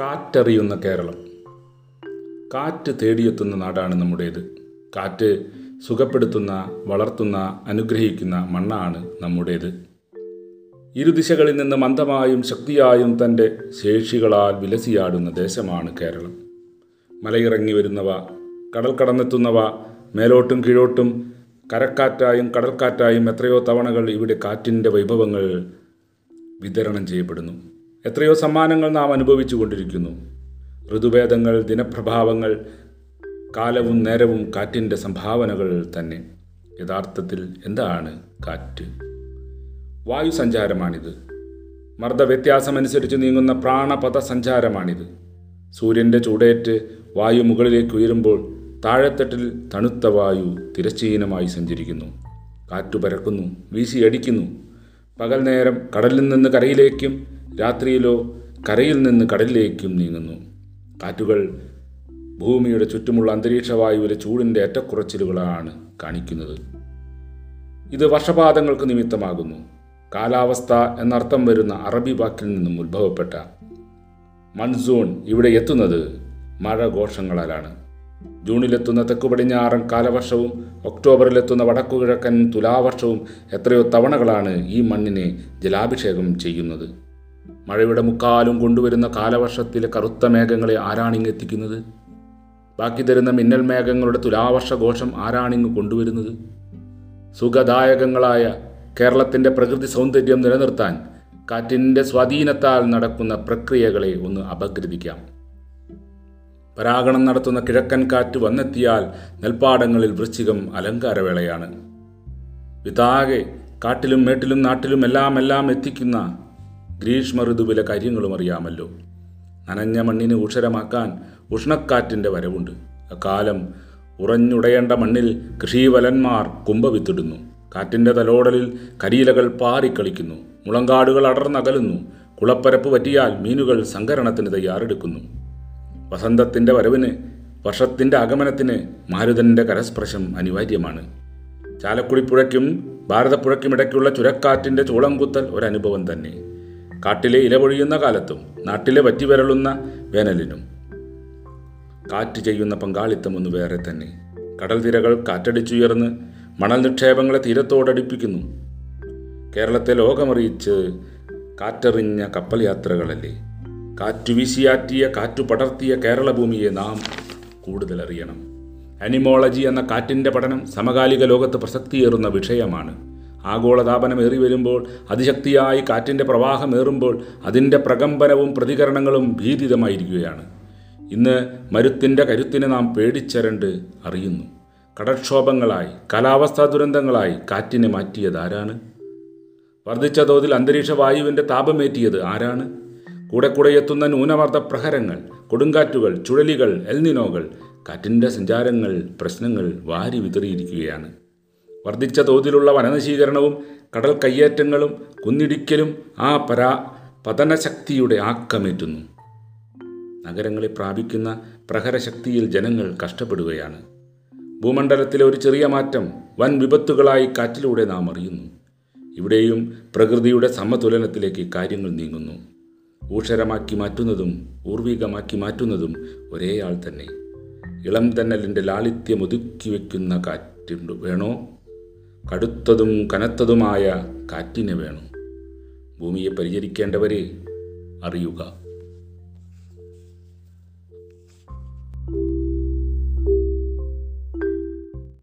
കാറ്ററിയുന്ന കേരളം. കാറ്റ് തേടിയെത്തുന്ന നാടാണ് നമ്മുടേത്. കാറ്റ് സുഖപ്പെടുത്തുന്ന വളർത്തുന്ന അനുഗ്രഹിക്കുന്ന മണ്ണാണ് നമ്മുടേത്. ഇരുദിശകളിൽ നിന്ന് മന്ദമായും ശക്തിയായും തന്റെ ശേഷികളാൽ വിലസിയാടുന്ന ദേശമാണ് കേരളം. മലയിറങ്ങി വരുന്നവ കടൽ കടന്നെത്തുന്നവ മേലോട്ടും കീഴോട്ടും കരക്കാറ്റായും കടൽക്കാറ്റായും എത്രയോ തവണകൾ ഇവിടെ കാറ്റിന്റെ വൈഭവങ്ങൾ വിതരണം ചെയ്യപ്പെടുന്നു. എത്രയോ സമ്മാനങ്ങൾ നാം അനുഭവിച്ചു കൊണ്ടിരിക്കുന്നു. ഋതുഭേദങ്ങൾ ദിനപ്രഭാവങ്ങൾ കാലവും നേരവും കാറ്റിന്റെ സംഭാവനകൾ തന്നെ. യഥാർത്ഥത്തിൽ എന്താണ് കാറ്റ്? വായു സഞ്ചാരമാണിത് മർദ്ദവ്യത്യാസമനുസരിച്ച് നീങ്ങുന്ന പ്രാണപഥ സഞ്ചാരമാണിത് സൂര്യന്റെ ചൂടേറ്റ് വായു മുകളിലേക്ക് ഉയരുമ്പോൾ താഴെത്തട്ടിൽ തണുത്ത വായു തിരശ്ചീനമായി സഞ്ചരിക്കുന്നു. കാറ്റു പരക്കുന്നു വീശിയടിക്കുന്നു. പകൽ നേരം കടലിൽ നിന്ന് കരയിലേക്കും രാത്രിയിലോ കരയിൽ നിന്ന് കടലിലേക്കും നീങ്ങുന്നു. കാറ്റുകൾ ഭൂമിയുടെ ചുറ്റുമുള്ള അന്തരീക്ഷ വായുവിലെ ചൂടിന്റെ ഏറ്റക്കുറച്ചിലുകളാണ് കാണിക്കുന്നത്. ഇത് വർഷപാതങ്ങൾക്ക് നിമിത്തമാകുന്നു. കാലാവസ്ഥ എന്നർത്ഥം വരുന്ന അറബി വാക്കിൽ നിന്നും ഉത്ഭവപ്പെട്ട മൺസൂൺ ഇവിടെ എത്തുന്നത് മഴ ഘോഷങ്ങളാലാണ് ജൂണിലെത്തുന്ന തെക്കു പടിഞ്ഞാറൻ കാലവർഷവും ഒക്ടോബറിലെത്തുന്ന വടക്കുകിഴക്കൻ തുലാവർഷവും എത്രയോ തവണകളാണ് ഈ മണ്ണിനെ ജലാഭിഷേകം ചെയ്യുന്നത്. മഴയുടെ മുക്കാലും കൊണ്ടുവരുന്ന കാലവർഷത്തിലെ കറുത്ത മേഘങ്ങളെ ആരാണിങ് എത്തിക്കുന്നത് ബാക്കി തരുന്ന മിന്നൽ മേഘങ്ങളുടെ തുലാവർഷ ഘോഷം ആരാണിങ്ങ് കൊണ്ടുവരുന്നത്? സുഖദായകങ്ങളായ കേരളത്തിന്റെ പ്രകൃതി സൗന്ദര്യം നിലനിർത്താൻ കാറ്റിന്റെ സ്വാധീനത്താൽ നടക്കുന്ന പ്രക്രിയകളെ ഒന്ന് അപഗ്രഥിക്കാം. പരാഗണം നടത്തുന്ന കിഴക്കൻ കാറ്റ് വന്നെത്തിയാൽ നെൽപ്പാടങ്ങളിൽ വൃശ്ചികം അലങ്കാരവേളയാണ്. വിതാകെ കാട്ടിലും മേട്ടിലും നാട്ടിലും എല്ലാം എല്ലാം എത്തിക്കുന്ന ഗ്രീഷ്മ ഋതുവിലെ കാര്യങ്ങളും അറിയാമല്ലോ. നനഞ്ഞ മണ്ണിന് ഉഷരമാക്കാൻ ഉഷ്ണക്കാറ്റിന്റെ വരവുണ്ട്. അക്കാലം ഉറഞ്ഞുടയേണ്ട മണ്ണിൽ കൃഷിവലന്മാർ കുംഭവിത്തിടുന്നു. കാറ്റിന്റെ തലോടലിൽ കരിയിലകൾ പാറിക്കളിക്കുന്നു. മുളങ്കാടുകൾ അടർന്നകലുന്നു. കുളപ്പരപ്പ് പറ്റിയാൽ മീനുകൾ സങ്കരണത്തിന് തയ്യാറെടുക്കുന്നു. വസന്തത്തിന്റെ വരവിന് വർഷത്തിന്റെ ആഗമനത്തിന് മാരുതന്റെ കരസ്പർശം അനിവാര്യമാണ്. ചാലക്കുടിപ്പുഴയ്ക്കും ഭാരതപ്പുഴയ്ക്കും ഇടയ്ക്കുള്ള ചുരക്കാറ്റിന്റെ ചൂളംകുത്തൽ ഒരനുഭവം തന്നെ. കാട്ടിലെ ഇലപൊഴിയുന്ന കാലത്തും നാട്ടിലെ വറ്റിവരളുന്ന വേനലിനും. കാറ്റ് ചെയ്യുന്ന പങ്കാളിത്തം ഒന്ന് വേറെ തന്നെ. കടൽ തിരകൾ കാറ്റടിച്ചുയർന്ന് മണൽ നിക്ഷേപങ്ങളെ തീരത്തോടടുപ്പിക്കുന്നു. കേരളത്തെ ലോകമറിയിച്ച് കാറ്ററിഞ്ഞ കപ്പൽ യാത്രകളല്ലേ കാറ്റു വീശിയാറ്റിയ കാറ്റു പടർത്തിയ കേരള ഭൂമിയെ നാം കൂടുതൽ അറിയണം അനിമോളജി എന്ന കാറ്റിന്റെ പഠനം സമകാലിക ലോകത്ത് പ്രസക്തിയേറുന്ന വിഷയമാണ്. ആഗോളതാപനം ഏറി വരുമ്പോൾ അതിശക്തിയായി കാറ്റിന്റെ പ്രവാഹമേറുമ്പോൾ അതിന്റെ പ്രകമ്പനവും പ്രതികരണങ്ങളും ഭീതിതമായിരിക്കുകയാണ്. ഇന്ന് മരുത്തിന്റെ കരുത്തിനെ നാം പേടിച്ചരണ്ട് അറിയുന്നു. കടക്ഷോഭങ്ങളായി കാലാവസ്ഥാ ദുരന്തങ്ങളായി കാറ്റിനെ മാറ്റിയത് ആരാണ്? വർദ്ധിച്ച തോതിൽ അന്തരീക്ഷ വായുവിന്റെ താപമേറ്റിയത് ആരാണ്? കൂടെ കൂടെ എത്തുന്ന ന്യൂനമർദ്ദ പ്രഹരങ്ങൾ കൊടുങ്കാറ്റുകൾ ചുഴലികൾ എൽനിനോകൾ കാറ്റിന്റെ സഞ്ചാരങ്ങൾ പ്രശ്നങ്ങൾ വാരി വിതറിയിരിക്കുകയാണ്. വർദ്ധിച്ച തോതിലുള്ള വനനശീകരണവും കടൽ കയ്യേറ്റങ്ങളും കുന്നിടിക്കലും ആ പരാ പതനശക്തിയുടെ ആക്കമേറ്റുന്നു നഗരങ്ങളെ പ്രാപിക്കുന്ന പ്രഹരശക്തിയിൽ ജനങ്ങൾ കഷ്ടപ്പെടുകയാണ്. ഭൂമണ്ഡലത്തിലെ ഒരു ചെറിയ മാറ്റം വൻ വിപത്തുകളായി കാറ്റിലൂടെ നാം അറിയുന്നു. ഇവിടെയും പ്രകൃതിയുടെ സമതുലനത്തിലേക്ക് കാര്യങ്ങൾ നീങ്ങുന്നു. ഊഷരമാക്കി മാറ്റുന്നതും ഊർവികമാക്കി മാറ്റുന്നതും ഒരേ തന്നെ. ഇളം തന്നലിന്റെ ലാളിത്യം ഒതുക്കി വയ്ക്കുന്ന കാറ്റുണ്ട്. വേണോ? കടുത്തതും കനത്തതുമായ കാറ്റിനെ വേണം. ഭൂമിയെ പരിചരിക്കേണ്ടവരെ അറിയുക.